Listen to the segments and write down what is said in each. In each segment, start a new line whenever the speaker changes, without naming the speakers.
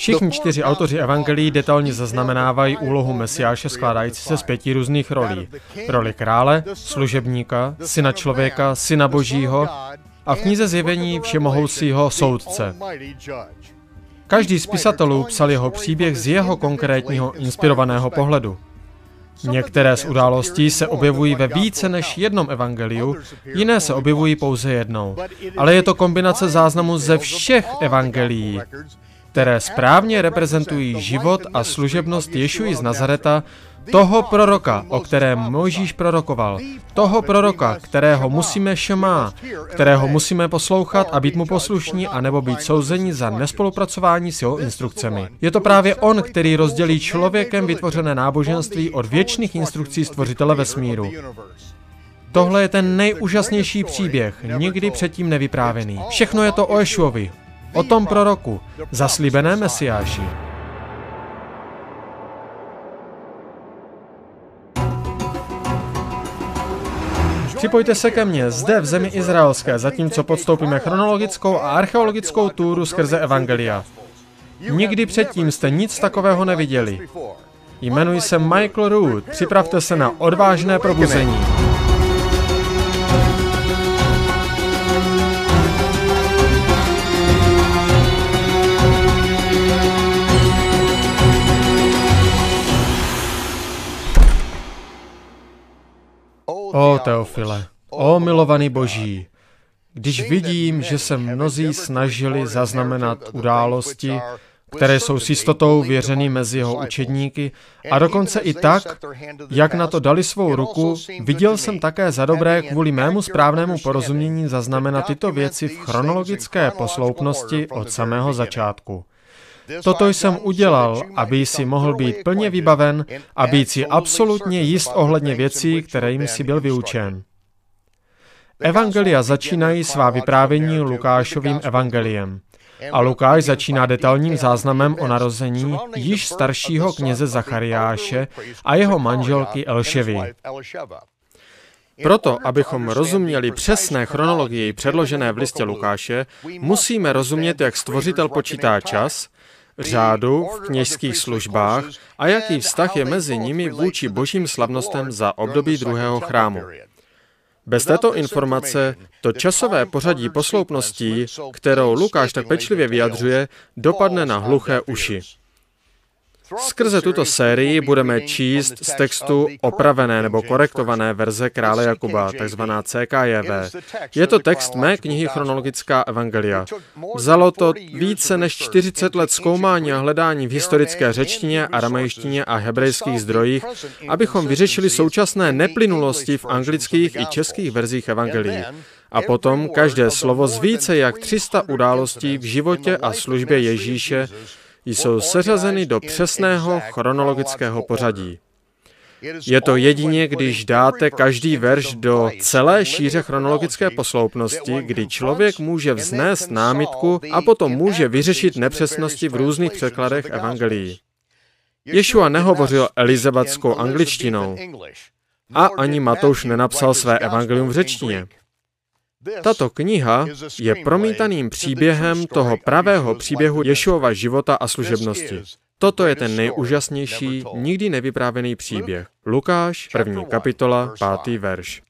Všichni čtyři autoři evangelií detailně zaznamenávají úlohu Mesiáše skládající se z pěti různých rolí. Roli krále, služebníka, syna člověka, syna božího a v knize zjevení všemohoucího soudce. Každý z pisatelů psal jeho příběh z jeho konkrétního inspirovaného pohledu. Některé z událostí se objevují ve více než jednom evangeliu, jiné se objevují pouze jednou. Ale je to kombinace záznamů ze všech evangelií, které správně reprezentují život a služebnost Ješuji z Nazareta, toho proroka, o kterém Mojžíš prorokoval, toho proroka, kterého musíme šemá, kterého musíme poslouchat a být mu poslušní, anebo být souzeni za nespolupracování s jeho instrukcemi. Je to právě on, který rozdělí člověkem vytvořené náboženství od věčných instrukcí stvořitele vesmíru. Tohle je ten nejúžasnější příběh, nikdy předtím nevyprávěný. Všechno je to o Ješuovi, o tom proroku, zaslíbené Mesiáši. Připojte se ke mně zde v zemi izraelské, zatímco podstoupíme chronologickou a archeologickou túru skrze Evangelia. Nikdy předtím jste nic takového neviděli. Jmenuji se Michael Root. Připravte se na odvážné probuzení. O Teofile, o milovaný Boží, když vidím, že se mnozí snažili zaznamenat události, které jsou s jistotou věřeny mezi jeho učedníky, a dokonce i tak, jak na to dali svou ruku, viděl jsem také za dobré kvůli mému správnému porozumění zaznamenat tyto věci v chronologické posloupnosti od samého začátku. Toto jsem udělal, aby si mohl být plně vybaven a být si absolutně jist ohledně věcí, které jim si byl vyučen. Evangelia začínají svá vyprávění Lukášovým evangeliem. A Lukáš začíná detailním záznamem o narození již staršího kněze Zachariáše a jeho manželky Elševy. Proto, abychom rozuměli přesné chronologii předložené v listě Lukáše, musíme rozumět, jak stvořitel počítá čas, řádu v kněžských službách a jaký vztah je mezi nimi vůči božím slavnostem za období druhého chrámu. Bez této informace to časové pořadí posloupností, kterou Lukáš tak pečlivě vyjadřuje, dopadne na hluché uši. Skrze tuto sérii budeme číst z textu opravené nebo korektované verze krále Jakuba, takzvaná CKJV. Je to text mé knihy Chronologická evangelia. Vzalo to více než 40 let zkoumání a hledání v historické řečtině, aramejštině a hebrejských zdrojích, abychom vyřešili současné neplynulosti v anglických i českých verzích evangelií. A potom každé slovo z více jak 300 událostí v životě a službě Ježíše jsou seřazeny do přesného chronologického pořadí. Je to jedině, když dáte každý verš do celé šíře chronologické posloupnosti, kdy člověk může vznést námitku a potom může vyřešit nepřesnosti v různých překladech evangelií. Ješua nehovořil elizabatskou angličtinou a ani Matouš nenapsal své evangelium v řečtině. Tato kniha je promítaným příběhem toho pravého příběhu Ješuova života a služebnosti. Toto je ten nejúžasnější, nikdy nevyprávěný příběh. Lukáš, první kapitola, pátý verš.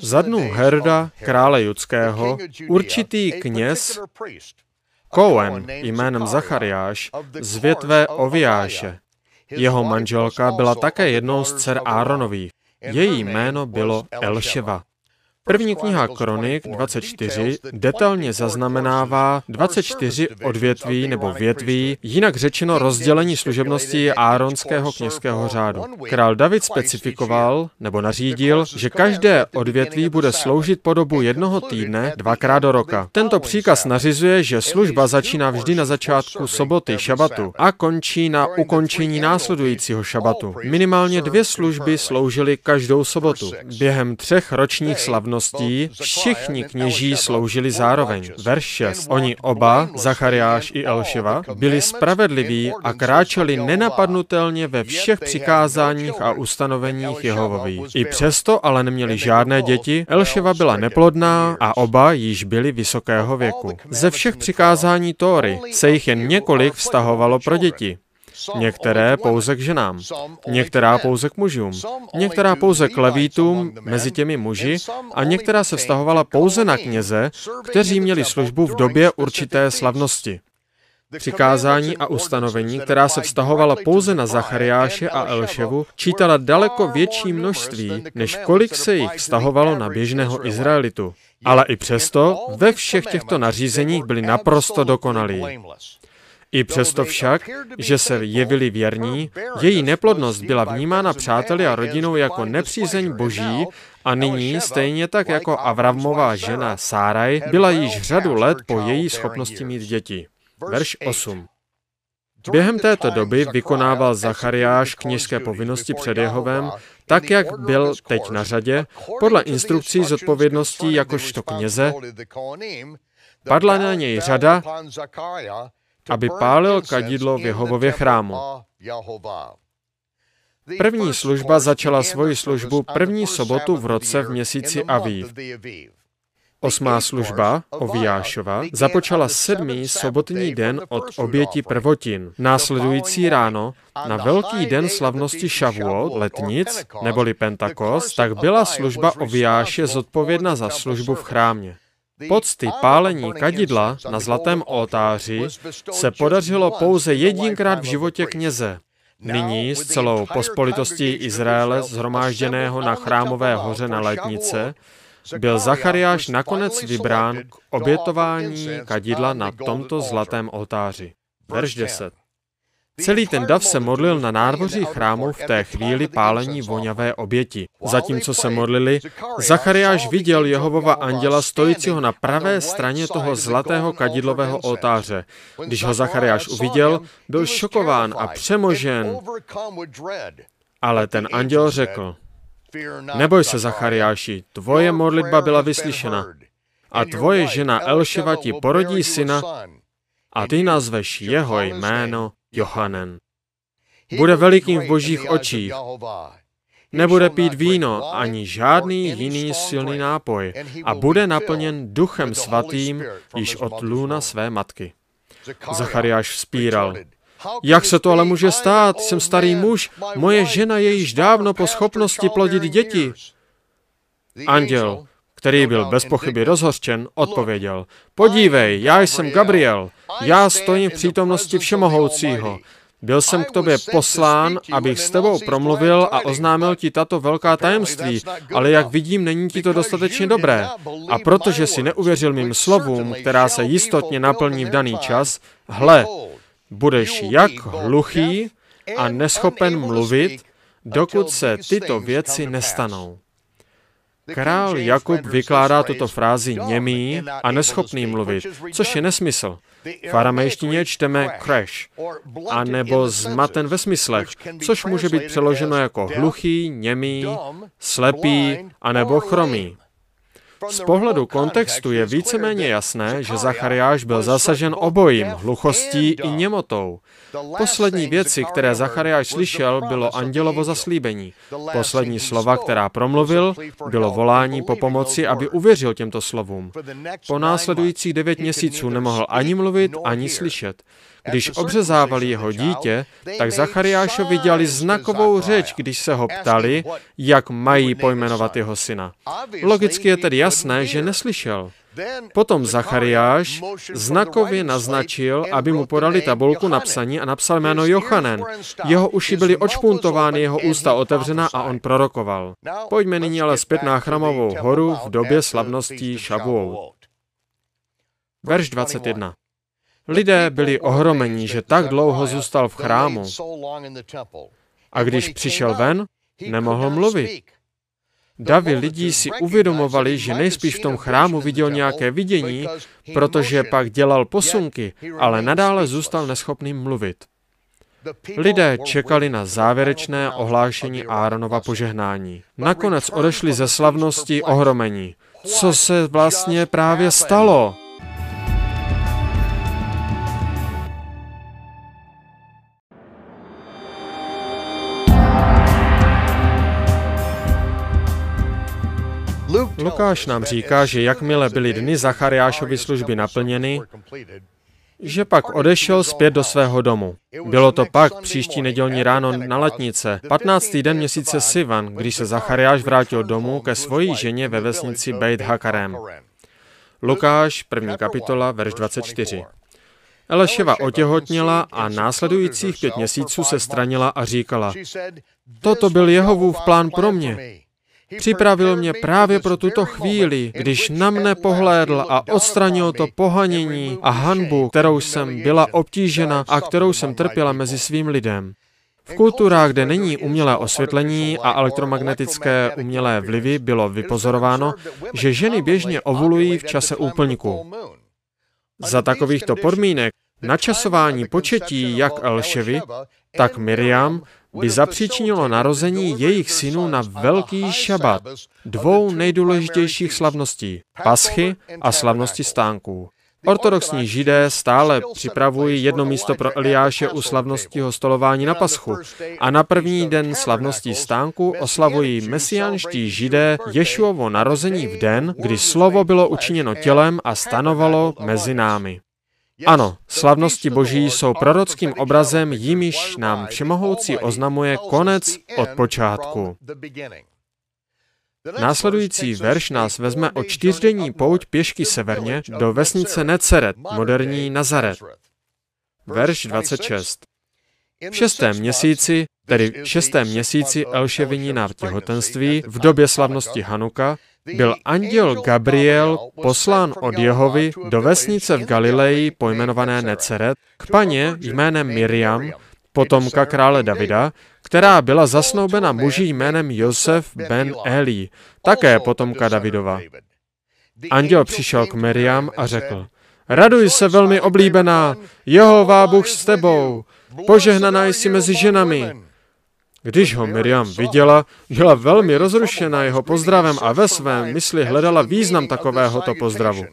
Za dnu Herda, krále judského, určitý kněz Cohen jménem Zachariáš z větve Oviáše. Jeho manželka byla také jednou z dcer Áronových. Její jméno bylo Elševa. První kniha Kronik 24 detailně zaznamenává 24 odvětví nebo větví, jinak řečeno rozdělení služebnosti áronského kněžského řádu. Král David specifikoval nebo nařídil, že každé odvětví bude sloužit po dobu jednoho týdne dvakrát do roka. Tento příkaz nařizuje, že služba začíná vždy na začátku soboty, šabatu a končí na ukončení následujícího šabatu. Minimálně dvě služby sloužily každou sobotu. Během třech ročních slavností povinností, všichni kněží sloužili zároveň. Verš 6. Oni oba, Zachariáš i Elševa, byli spravedliví a kráčeli nenapadnutelně ve všech přikázáních a ustanoveních Jehovových. I přesto ale neměli žádné děti, Elševa byla neplodná a oba již byli vysokého věku. Ze všech přikázání Tóry se jich jen několik vztahovalo pro děti. Některé pouze k ženám, některá pouze k mužům, některá pouze k levítům mezi těmi muži a některá se vztahovala pouze na kněze, kteří měli službu v době určité slavnosti. Přikázání a ustanovení, která se vztahovala pouze na Zachariáše a Elševu, čítala daleko větší množství, než kolik se jich vztahovalo na běžného Izraelitu. Ale i přesto ve všech těchto nařízeních byli naprosto dokonalí. I přesto však, že se jevili věrní, její neplodnost byla vnímána přáteli a rodinou jako nepřízeň boží a nyní, stejně tak jako Avramová žena Sáraj, byla již řadu let po její schopnosti mít děti. Verš 8. Během této doby vykonával Zachariáš kněžské povinnosti před Jehovem, tak jak byl teď na řadě, podle instrukcí z odpovědností jakožto kněze, padla na něj řada, aby pálil kadidlo v Jehovově chrámu. První služba začala svoji službu první sobotu v roce v měsíci Aviv. Osmá služba, Oviášova, započala sedmý sobotní den od oběti prvotin. Následující ráno, na velký den slavnosti Šavuot, letnic, neboli Pentakos, tak byla služba Oviáše zodpovědna za službu v chrámě. Pocty pálení kadidla na zlatém oltáři se podařilo pouze jedinkrát v životě kněze. Nyní s celou pospolitostí Izraele zhromážděného na chrámové hoře na letnice byl Zachariáš nakonec vybrán k obětování kadidla na tomto zlatém oltáři. Verš 10. Celý ten dav se modlil na nádvoří chrámu v té chvíli pálení voňavé oběti. Zatímco se modlili, Zachariáš viděl Jehovova anděla stojícího na pravé straně toho zlatého kadidlového oltáře. Když ho Zachariáš uviděl, byl šokován a přemožen. Ale ten anděl řekl, neboj se, Zachariáši, tvoje modlitba byla vyslyšena a tvoje žena Elševa ti porodí syna a ty nazveš jeho jméno Johanen. Bude velikým v božích očích. Nebude pít víno ani žádný jiný silný nápoj a bude naplněn duchem svatým již od lůna své matky. Zachariáš vzpíral. Jak se to ale může stát? Jsem starý muž, moje žena je již dávno po schopnosti plodit děti. Anděl, který byl bez pochyby rozhořčen, odpověděl, podívej, já jsem Gabriel, já stojím v přítomnosti Všemohoucího. Byl jsem k tobě poslán, abych s tebou promluvil a oznámil ti tato velká tajemství, ale jak vidím, není ti to dostatečně dobré. A protože si neuvěřil mým slovům, která se jistotně naplní v daný čas, hle, budeš jak hluchý a neschopen mluvit, dokud se tyto věci nestanou. Král Jakub vykládá tuto frázi němý a neschopný mluvit, což je nesmysl. V aramejštině čteme crash, a nebo zmaten ve smyslech, což může být přeloženo jako hluchý, němý, slepý, a nebo chromý. Z pohledu kontextu je víceméně jasné, že Zachariáš byl zasažen obojím, hluchostí i němotou. Poslední věci, které Zachariáš slyšel, bylo andělovo zaslíbení. Poslední slova, která promluvil, bylo volání po pomoci, aby uvěřil těmto slovům. Po následujících devět měsíců nemohl ani mluvit, ani slyšet. Když obřezávali jeho dítě, tak Zachariášovi dělali znakovou řeč, když se ho ptali, jak mají pojmenovat jeho syna. Logicky je tedy jasné, že neslyšel. Potom Zachariáš znakově naznačil, aby mu podali tabulku na psaní a napsal jméno Jochanen. Jeho uši byly očpuntovány, jeho ústa otevřena a on prorokoval. Pojďme nyní ale zpět na Chramovou horu v době slavností Šavuou. Verš 21. Lidé byli ohromeni, že tak dlouho zůstal v chrámu. A když přišel ven, nemohl mluvit. Davy lidí si uvědomovali, že nejspíš v tom chrámu viděl nějaké vidění, protože pak dělal posunky, ale nadále zůstal neschopným mluvit. Lidé čekali na závěrečné ohlášení Áronova požehnání. Nakonec odešli ze slavnosti ohromení. co se vlastně právě stalo. Lukáš nám říká, že jakmile byly dny Zachariášovy služby naplněny, že pak odešel zpět do svého domu. Bylo to pak příští nedělní ráno na letnice, 15. den měsíce Sivan, když se Zachariáš vrátil domů ke svojí ženě ve vesnici Beit Hakarem. Lukáš, první kapitola, verš 24. Eleševa otěhotněla a následujících pět měsíců se stranila a říkala, toto byl Jehovův plán pro mě. Připravil mě právě pro tuto chvíli, když na mne pohlédl a odstranil to pohanění a hanbu, kterou jsem byla obtížena a kterou jsem trpěla mezi svým lidem. V kulturách, kde není umělé osvětlení a elektromagnetické umělé vlivy, bylo vypozorováno, že ženy běžně ovulují v čase úplňku. Za takovýchto podmínek načasování početí jak Elševy, tak Miriam by zapříčinilo narození jejich synů na velký šabat, dvou nejdůležitějších slavností, paschy a slavnosti stánků. Ortodoxní židé stále připravují jedno místo pro Eliáše u slavnosti hostolování na paschu a na první den slavnosti stánku oslavují mesiánští židé Ješuovo narození v den, kdy slovo bylo učiněno tělem a stanovalo mezi námi. Ano, slavnosti boží jsou prorockým obrazem, jimiž nám všemohoucí oznamuje konec od počátku. Následující verš nás vezme o čtyřdenní pouť pěšky severně do vesnice Neceret, moderní Nazaret. Verš 26. V šestém měsíci, tedy v šestém měsíci Elševinina v těhotenství, v době slavnosti Hanuka, byl anděl Gabriel poslán od Jehovy do vesnice v Galileji pojmenované Neceret k paně jménem Miriam, potomka krále Davida, která byla zasnoubena muži jménem Josef ben Eli, také potomka Davidova. Anděl přišel k Miriam a řekl, Raduj se velmi oblíbená, Jehová Bůh s tebou, požehnaná jsi mezi ženami. Když ho Miriam viděla, byla velmi rozrušena jeho pozdravem a ve svém mysli hledala význam takovéhoto pozdravu.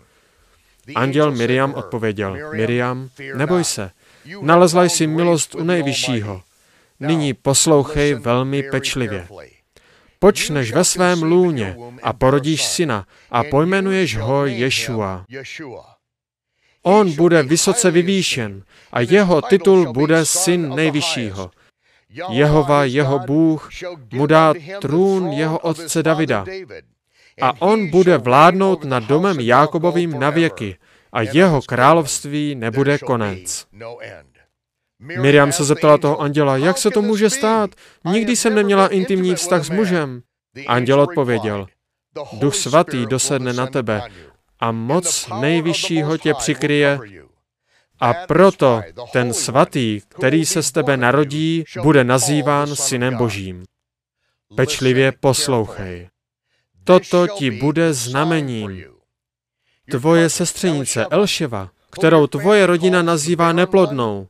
Anděl Miriam odpověděl, Miriam, neboj se, nalezla jsi milost u nejvyššího. Nyní poslouchej velmi pečlivě. Počneš ve svém lůně a porodíš syna a pojmenuješ ho Ješua. On bude vysoce vyvýšen a jeho titul bude syn nejvyššího. Jehova, jeho Bůh, mu dá trůn jeho otce Davida. A on bude vládnout nad domem Jákobovým na věky a jeho království nebude konec. Miriam se zeptala toho anděla, jak se to může stát? Nikdy jsem neměla intimní vztah s mužem. Anděl odpověděl, Duch svatý dosedne na tebe a moc nejvyššího tě přikryje a proto ten svatý, který se z tebe narodí, bude nazýván synem božím. Pečlivě poslouchej. Toto ti bude znamením. Tvoje sestřenice Elševa, kterou tvoje rodina nazývá neplodnou,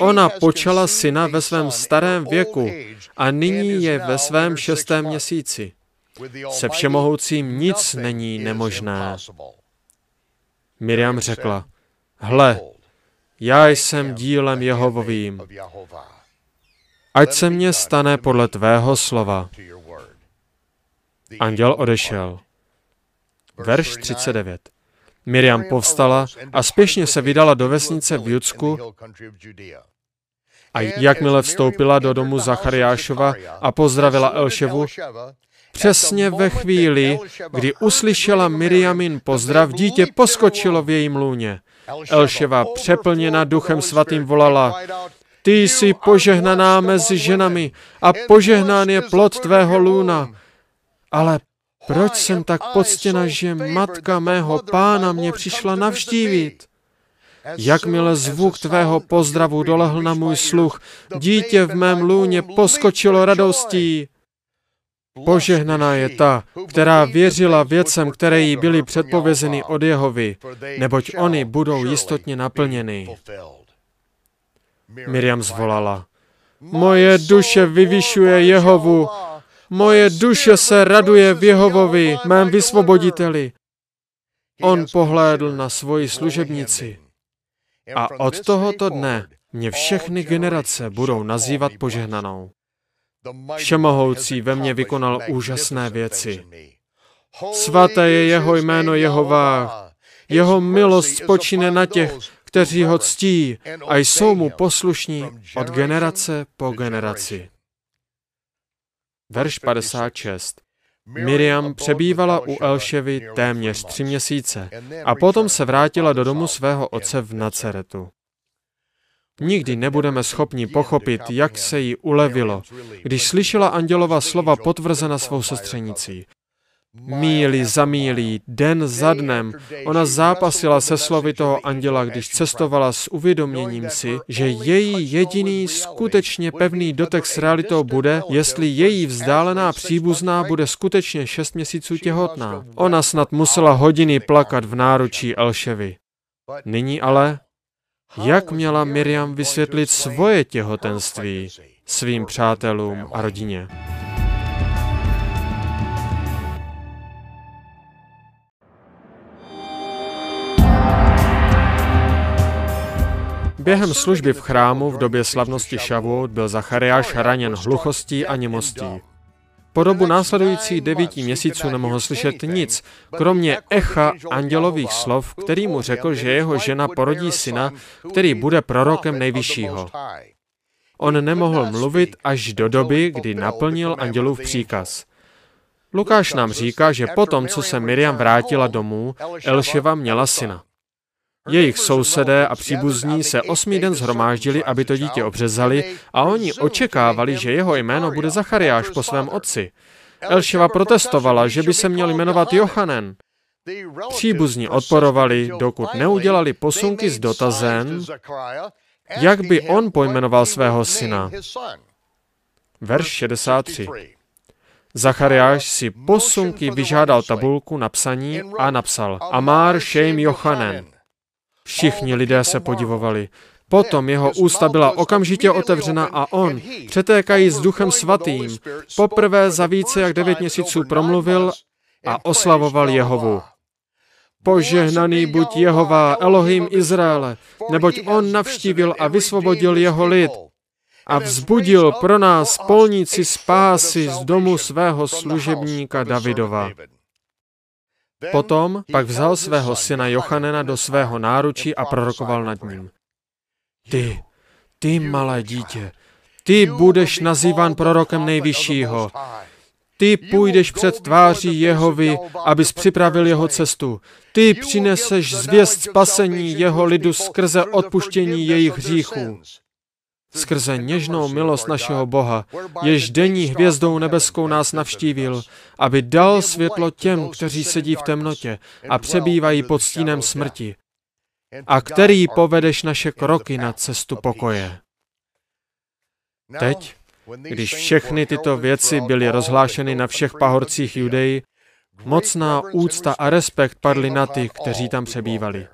Ona počala syna ve svém starém věku a nyní je ve svém šestém měsíci. Se všemohoucím nic není nemožné. Miriam řekla, hle, já jsem dílem Jehovovým. Ať se mně stane podle tvého slova. Anděl odešel. Verš 39. Miriam povstala a spěšně se vydala do vesnice v Judsku a jakmile vstoupila do domu Zachariášova a pozdravila Elševu, přesně ve chvíli, kdy uslyšela Miriamin pozdrav, dítě poskočilo v jejím lůně. Elševa přeplněna duchem svatým volala, ty jsi požehnaná mezi ženami a požehnán je plod tvého lůna. Ale proč jsem tak poctěna, že matka mého pána mě přišla navštívit? Jakmile zvuk tvého pozdravu dolehl na můj sluch, dítě v mém lůně poskočilo radostí. Požehnaná je ta, která věřila věcem, které jí byly předpovězeny od Jehovy, neboť oni budou jistotně naplněny. Miriam zvolala, moje duše vyvyšuje Jehovu, moje duše se raduje v Jehovovi, mém vysvoboditeli, On pohlédl na svoji služebnici a od tohoto dne mě všechny generace budou nazývat požehnanou. Všemohoucí ve mně vykonal úžasné věci. Svaté je jeho jméno Jehová. Jeho milost spočine na těch, kteří ho ctí a jsou mu poslušní od generace po generaci. Verš 56. Miriam přebývala u Elševy téměř tři měsíce a potom se vrátila do domu svého otce v Naceretu. Nikdy nebudeme schopni pochopit, jak se jí ulevilo, když slyšela andělova slova potvrzena svou sestřenicí. Míli za mílí, den za dnem, ona zápasila se slovy toho anděla, když cestovala s uvědoměním si, že její jediný skutečně pevný dotek s realitou bude, jestli její vzdálená příbuzná bude skutečně šest měsíců těhotná. Ona snad musela hodiny plakat v náručí Elševy. Nyní ale, jak měla Miriam vysvětlit svoje těhotenství svým přátelům a rodině? Během služby v chrámu v době slavnosti Šavuot byl Zachariáš raněn hluchostí a němostí. Po dobu následujících devíti měsíců nemohl slyšet nic, kromě echa andělových slov, který mu řekl, že jeho žena porodí syna, který bude prorokem nejvyššího. On nemohl mluvit až do doby, kdy naplnil andělův příkaz. Lukáš nám říká, že potom, co se Miriam vrátila domů, Elševa měla syna. Jejich sousedé a příbuzní se osmý den zhromáždili, aby to dítě obřezali a oni očekávali, že jeho jméno bude Zachariáš po svém otci. Elševa protestovala, že by se měl jmenovat Jochanen. Příbuzní odporovali, dokud neudělali posunky s dotazem, jak by on pojmenoval svého syna. Verš 63. Zachariáš si posunky vyžádal tabulku na psaní a napsal Amár Shem Jochanen. Všichni lidé se podivovali. Potom jeho ústa byla okamžitě otevřena a on, přetékají s duchem svatým, poprvé za více jak devět měsíců promluvil a oslavoval Jehovu. Požehnaný buď Jehová, Elohim Izraele, neboť on navštívil a vysvobodil jeho lid a vzbudil pro nás polníci spásy z domu svého služebníka Davidova. Potom pak vzal svého syna Jochanena do svého náručí a prorokoval nad ním. Ty, ty malé dítě, ty budeš nazýván prorokem nejvyššího. Ty půjdeš před tváří Jehovi, abys připravil jeho cestu. Ty přineseš zvěst spasení jeho lidu skrze odpuštění jejich hříchů skrze něžnou milost našeho Boha, jež denní hvězdou nebeskou nás navštívil, aby dal světlo těm, kteří sedí v temnotě a přebývají pod stínem smrti, a který povedeš naše kroky na cestu pokoje. Teď, když všechny tyto věci byly rozhlášeny na všech pahorcích Judeji, mocná úcta a respekt padly na ty, kteří tam přebývali.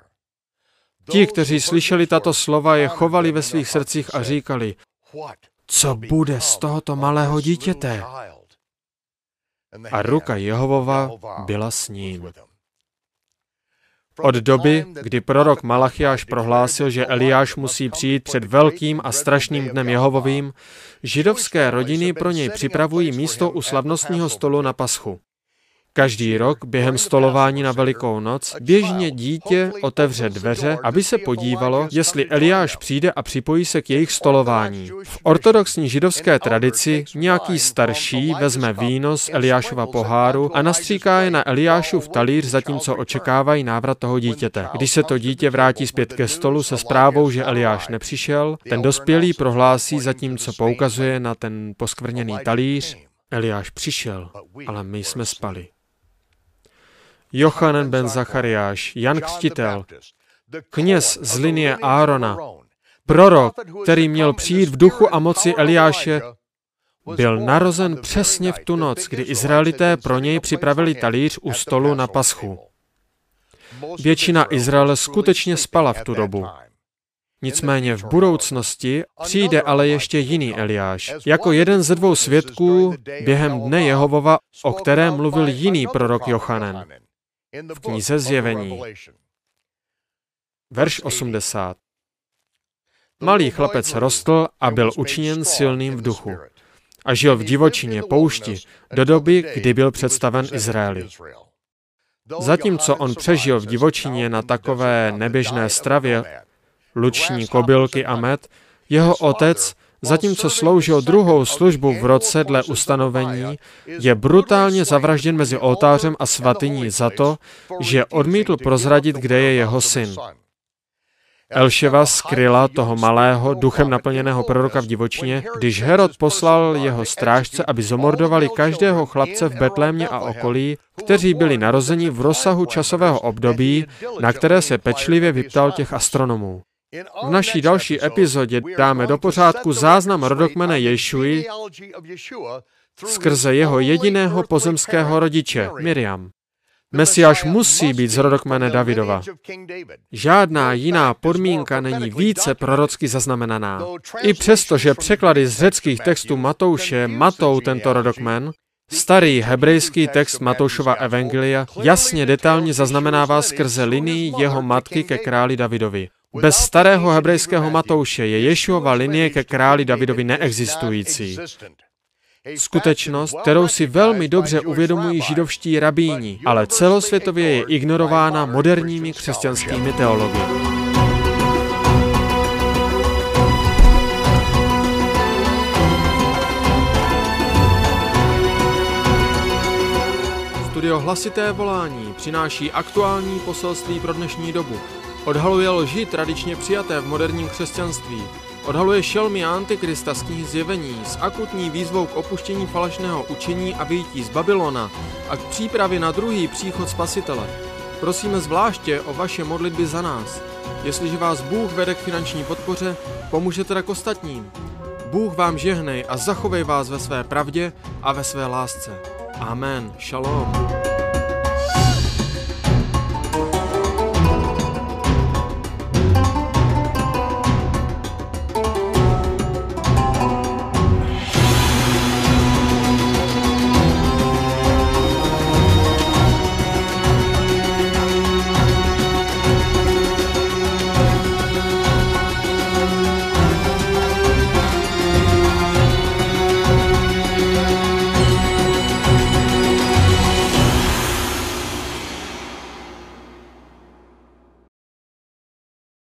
Ti, kteří slyšeli tato slova, je chovali ve svých srdcích a říkali, co bude z tohoto malého dítěte? A ruka Jehovova byla s ním. Od doby, kdy prorok Malachiáš prohlásil, že Eliáš musí přijít před velkým a strašným dnem Jehovovým, židovské rodiny pro něj připravují místo u slavnostního stolu na paschu. Každý rok během stolování na Velikou noc běžně dítě otevře dveře, aby se podívalo, jestli Eliáš přijde a připojí se k jejich stolování. V ortodoxní židovské tradici nějaký starší vezme víno z Eliášova poháru a nastříká je na Eliášův talíř, zatímco očekávají návrat toho dítěte. Když se to dítě vrátí zpět ke stolu se zprávou, že Eliáš nepřišel, ten dospělý prohlásí, zatímco poukazuje na ten poskvrněný talíř, Eliáš přišel, ale my jsme spali. Jochanan ben Zachariáš, Jan Křtitel, kněz z linie Árona, prorok, který měl přijít v duchu a moci Eliáše, byl narozen přesně v tu noc, kdy Izraelité pro něj připravili talíř u stolu na paschu. Většina Izraele skutečně spala v tu dobu. Nicméně v budoucnosti přijde ale ještě jiný Eliáš, jako jeden ze dvou svědků během dne Jehovova, o kterém mluvil jiný prorok Jochanen. V knize Zjevení. Verš 80. Malý chlapec rostl a byl učiněn silným v duchu a žil v divočině poušti do doby, kdy byl představen Izraeli. Zatímco on přežil v divočině na takové neběžné stravě, luční kobylky a med, jeho otec, zatímco sloužil druhou službu v roce dle ustanovení, je brutálně zavražděn mezi oltářem a svatyní za to, že odmítl prozradit, kde je jeho syn. Elševa skryla toho malého, duchem naplněného proroka v divočině, když Herod poslal jeho strážce, aby zomordovali každého chlapce v Betlémě a okolí, kteří byli narozeni v rozsahu časového období, na které se pečlivě vyptal těch astronomů. V naší další epizodě dáme do pořádku záznam rodokmene Ješuji skrze jeho jediného pozemského rodiče, Miriam. Mesiáš musí být z rodokmene Davidova. Žádná jiná podmínka není více prorocky zaznamenaná. I přesto, že překlady z řeckých textů Matouše matou tento rodokmen, starý hebrejský text Matoušova Evangelia jasně detailně zaznamenává skrze linii jeho matky ke králi Davidovi. Bez starého hebrejského Matouše je Ješuova linie ke králi Davidovi neexistující. Skutečnost, kterou si velmi dobře uvědomují židovští rabíni, ale celosvětově je ignorována moderními křesťanskými teology. Studio Hlasité volání přináší aktuální poselství pro dnešní dobu. Odhaluje lži tradičně přijaté v moderním křesťanství Odhaluje šelmy a antikrista z knihy zjevení s akutní výzvou k opuštění falešného učení a vyjítí z Babylona a k přípravě na druhý příchod Spasitele. Prosíme zvláště o vaše modlitby za nás. Jestliže vás Bůh vede k finanční podpoře, pomůžete tak ostatním. Bůh vám žehnej a zachovej vás ve své pravdě a ve své lásce. Amen. Shalom.